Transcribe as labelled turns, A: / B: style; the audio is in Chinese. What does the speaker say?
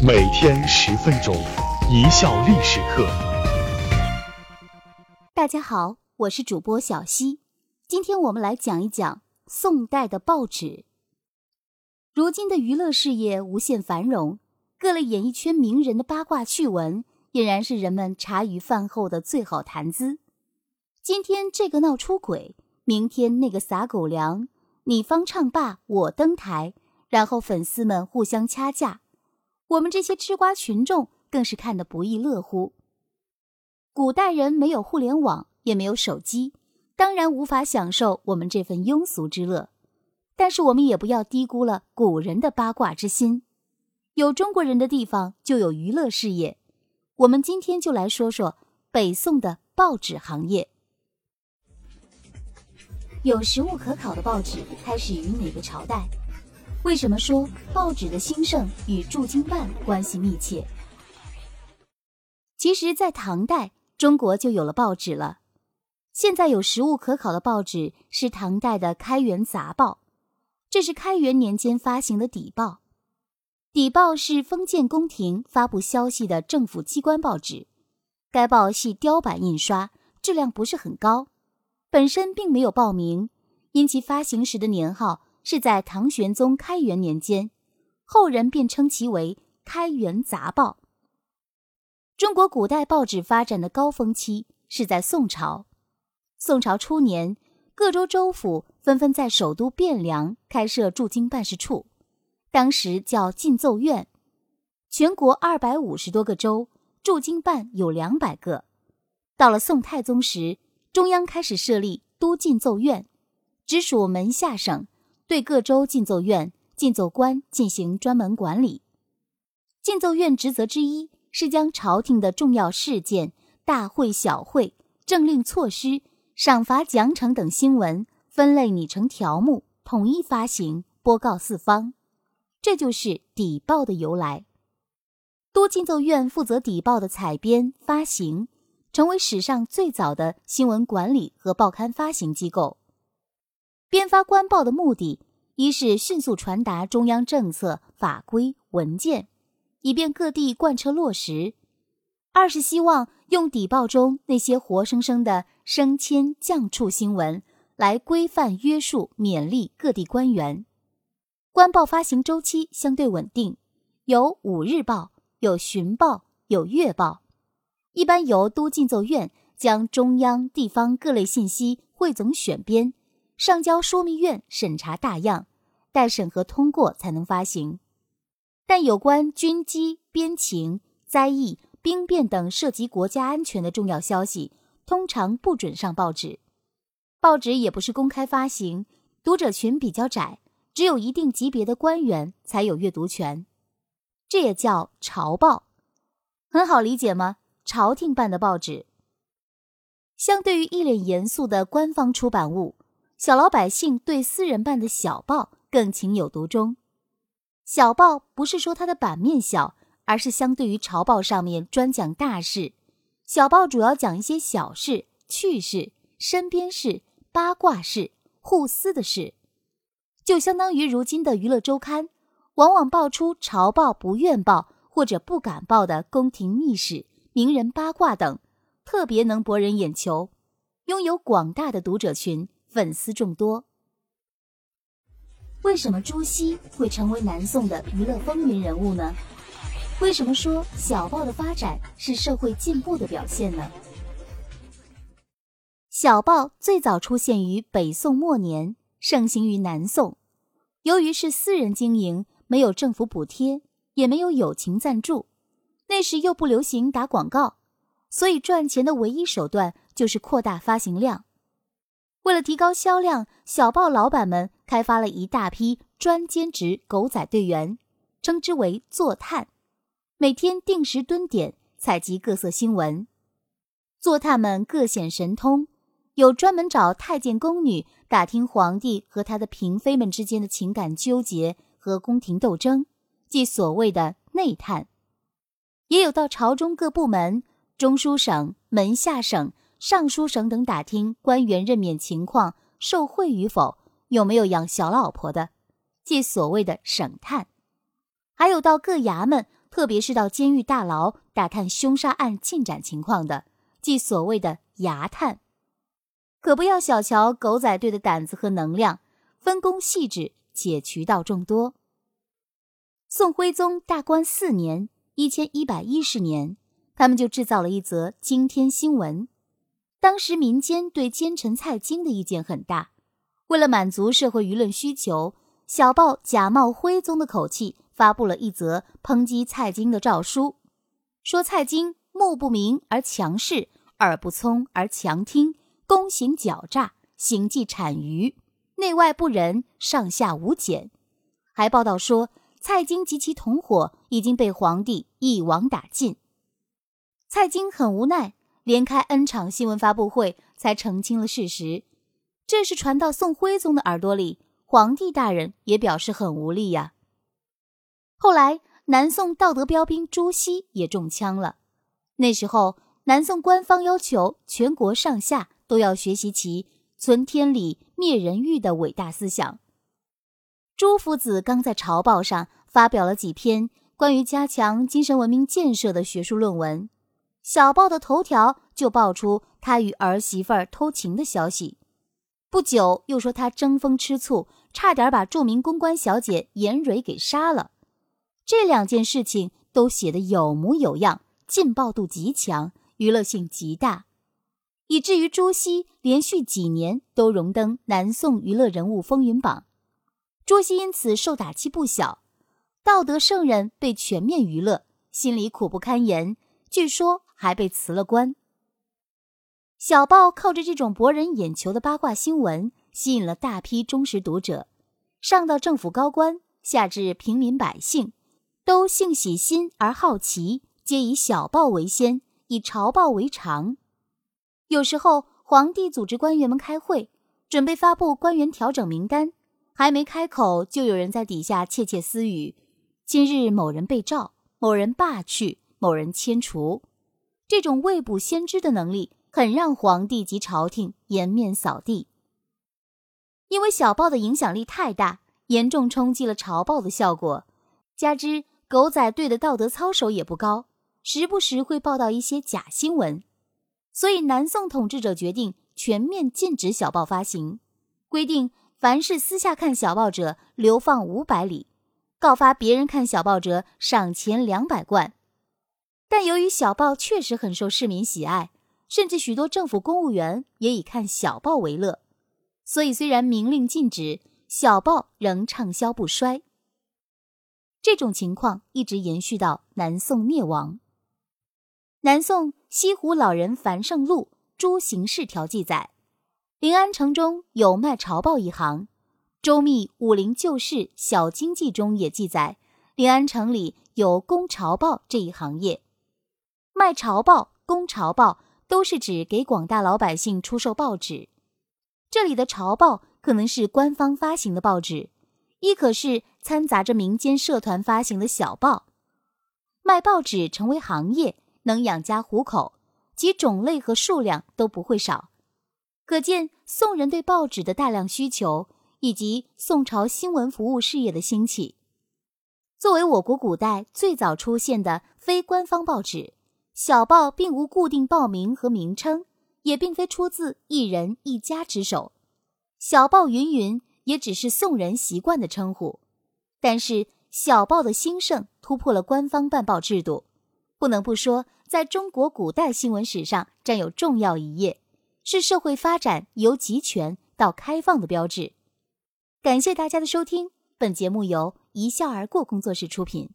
A: 每天十分钟，一笑历史课。
B: 大家好，我是主播小溪，今天我们来讲一讲宋代的报纸。如今的娱乐事业无限繁荣，各类演艺圈名人的八卦趣闻，俨然是人们茶余饭后的最好谈资。今天这个闹出轨，明天那个撒狗粮，你方唱罢我登台，然后粉丝们互相掐架，我们这些吃瓜群众更是看得不亦乐乎。古代人没有互联网，也没有手机，当然无法享受我们这份庸俗之乐。但是我们也不要低估了古人的八卦之心。有中国人的地方就有娱乐事业。我们今天就来说说北宋的报纸行业。有实物可考的报纸开始于哪个朝代？为什么说报纸的兴盛与驻京办关系密切？其实，在唐代，中国就有了报纸了。现在有实物可考的报纸是唐代的《开元杂报》，这是开元年间发行的邸报。邸报是封建宫廷发布消息的政府机关报纸，该报系雕版印刷，质量不是很高。本身并没有报名，因其发行时的年号是在唐玄宗开元年间，后人便称其为《开元杂报》。中国古代报纸发展的高峰期是在宋朝。宋朝初年，各州州府纷纷在首都汴梁开设驻京办事处，当时叫进奏院。全国二百五十多个州，驻京办有两百个。到了宋太宗时，中央开始设立都进奏院，直属门下省，对各州进奏院、进奏官进行专门管理。进奏院职责之一是将朝廷的重要事件、大会小会、政令措施、赏罚奖惩等新闻分类拟成条目，统一发行，播告四方。这就是邸报的由来。都进奏院负责邸报的采编、发行。成为史上最早的新闻管理和报刊发行机构。编发官报的目的，一是迅速传达中央政策、法规、文件，以便各地贯彻落实；二是希望用邸报中那些活生生的升迁降处新闻，来规范约束、勉励各地官员。官报发行周期相对稳定，有五日报，有旬报，有月报。一般由都进奏院将中央、地方各类信息汇总选编，上交枢密院审查大样，待审核通过才能发行。但有关军机、边情、灾疫、兵变等涉及国家安全的重要消息，通常不准上报纸。报纸也不是公开发行，读者群比较窄，只有一定级别的官员才有阅读权。这也叫朝报，很好理解吗？朝廷办的报纸，相对于一脸严肃的官方出版物，小老百姓对私人办的小报更情有独钟。小报不是说它的版面小，而是相对于朝报上面专讲大事，小报主要讲一些小事、趣事、身边事、八卦事、互撕的事，就相当于如今的娱乐周刊，往往爆出朝报不愿报或者不敢报的宫廷秘史。名人八卦等，特别能博人眼球，拥有广大的读者群，粉丝众多。为什么朱熹会成为南宋的娱乐风云人物呢？为什么说小报的发展是社会进步的表现呢？小报最早出现于北宋末年，盛行于南宋。由于是私人经营，没有政府补贴，也没有友情赞助。那时又不流行打广告，所以赚钱的唯一手段就是扩大发行量。为了提高销量，小报老板们开发了一大批专兼职狗仔队员，称之为“坐探”，每天定时蹲点采集各色新闻。坐探们各显神通，有专门找太监宫女打听皇帝和他的嫔妃们之间的情感纠结和宫廷斗争，即所谓的内探。也有到朝中各部门、中书省、门下省、尚书省等打听官员任免情况、受贿与否、有没有养小老婆的，即所谓的省探；还有到各衙门特别是到监狱大牢打探凶杀案进展情况的，即所谓的衙探。可不要小瞧狗仔队的胆子和能量，分工细致且渠道众多。宋徽宗大观四年（一千一百一十年），他们就制造了一则惊天新闻。当时民间对奸臣蔡京的意见很大，为了满足社会舆论需求，小报假冒徽宗的口气发布了一则抨击蔡京的诏书，说蔡京目不明而强势，耳不聪而强听，躬行狡诈，行迹谄谀，内外不仁，上下无检。还报道说，蔡京及其同伙已经被皇帝一网打尽。蔡京很无奈。连开 N 场新闻发布会，才澄清了事实。这事传到宋徽宗的耳朵里，皇帝大人也表示很无力呀。后来，南宋道德标兵朱熹也中枪了。那时候，南宋官方要求全国上下都要学习其存天理、灭人欲的伟大思想。朱夫子刚在朝报上发表了几篇关于加强精神文明建设的学术论文。小报的头条就爆出他与儿媳妇儿偷情的消息，不久又说他争风吃醋，差点把著名公关小姐严蕊给杀了。这两件事情都写得有模有样，劲爆度极强，娱乐性极大，以至于朱熹连续几年都荣登南宋娱乐人物风云榜。朱熹因此受打击不小，道德圣人被全面娱乐，心里苦不堪言。据说。还被辞了官。小报靠着这种博人眼球的八卦新闻，吸引了大批忠实读者，上到政府高官，下至平民百姓，都性喜新而好奇，皆以小报为先，以朝报为常。有时候，皇帝组织官员们开会，准备发布官员调整名单，还没开口，就有人在底下窃窃私语：“今日某人被召，某人罢去，某人迁除。”这种未卜先知的能力，很让皇帝及朝廷颜面扫地。因为小报的影响力太大，严重冲击了朝报的效果。加之狗仔队的道德操守也不高，时不时会报道一些假新闻，所以南宋统治者决定全面禁止小报发行，规定凡是私下看小报者流放五百里，告发别人看小报者赏钱两百贯。但由于小报确实很受市民喜爱，甚至许多政府公务员也以看小报为乐，所以虽然明令禁止，小报仍畅销不衰。这种情况一直延续到南宋灭亡。南宋西湖老人樊胜录《诸行事条》记载，临安城中有卖朝报一行。周密《武林旧事小经济》中也记载，临安城里有公朝报这一行业。卖朝报、公朝报都是指给广大老百姓出售报纸。这里的朝报可能是官方发行的报纸，亦可是掺杂着民间社团发行的小报。卖报纸成为行业，能养家糊口，其种类和数量都不会少。可见宋人对报纸的大量需求，以及宋朝新闻服务事业的兴起。作为我国古代最早出现的非官方报纸。小报并无固定报名和名称，也并非出自一人一家之手。小报云云也只是宋人习惯的称呼。但是小报的兴盛突破了官方办报制度，不能不说，在中国古代新闻史上占有重要一页，是社会发展由集权到开放的标志。感谢大家的收听，本节目由一笑而过工作室出品。